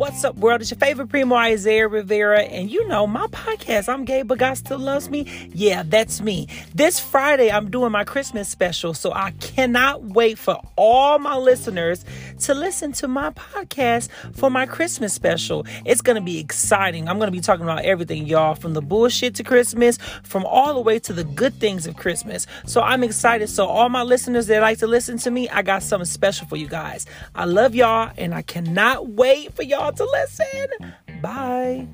What's up, world? It's your favorite primo Isaiah Rivera, and you know my podcast. I'm gay, but God still loves me. Yeah, that's me. This Friday, I'm doing my Christmas special, so I cannot wait for all my listeners to listen to my podcast for my Christmas special. It's gonna be exciting. I'm gonna be talking about everything, y'all, from the bullshit to Christmas, from all the way to the good things of Christmas. So I'm excited. So all my listeners that like to listen to me, I got something special for you guys. I love y'all, and I cannot wait for y'all to listen. Bye.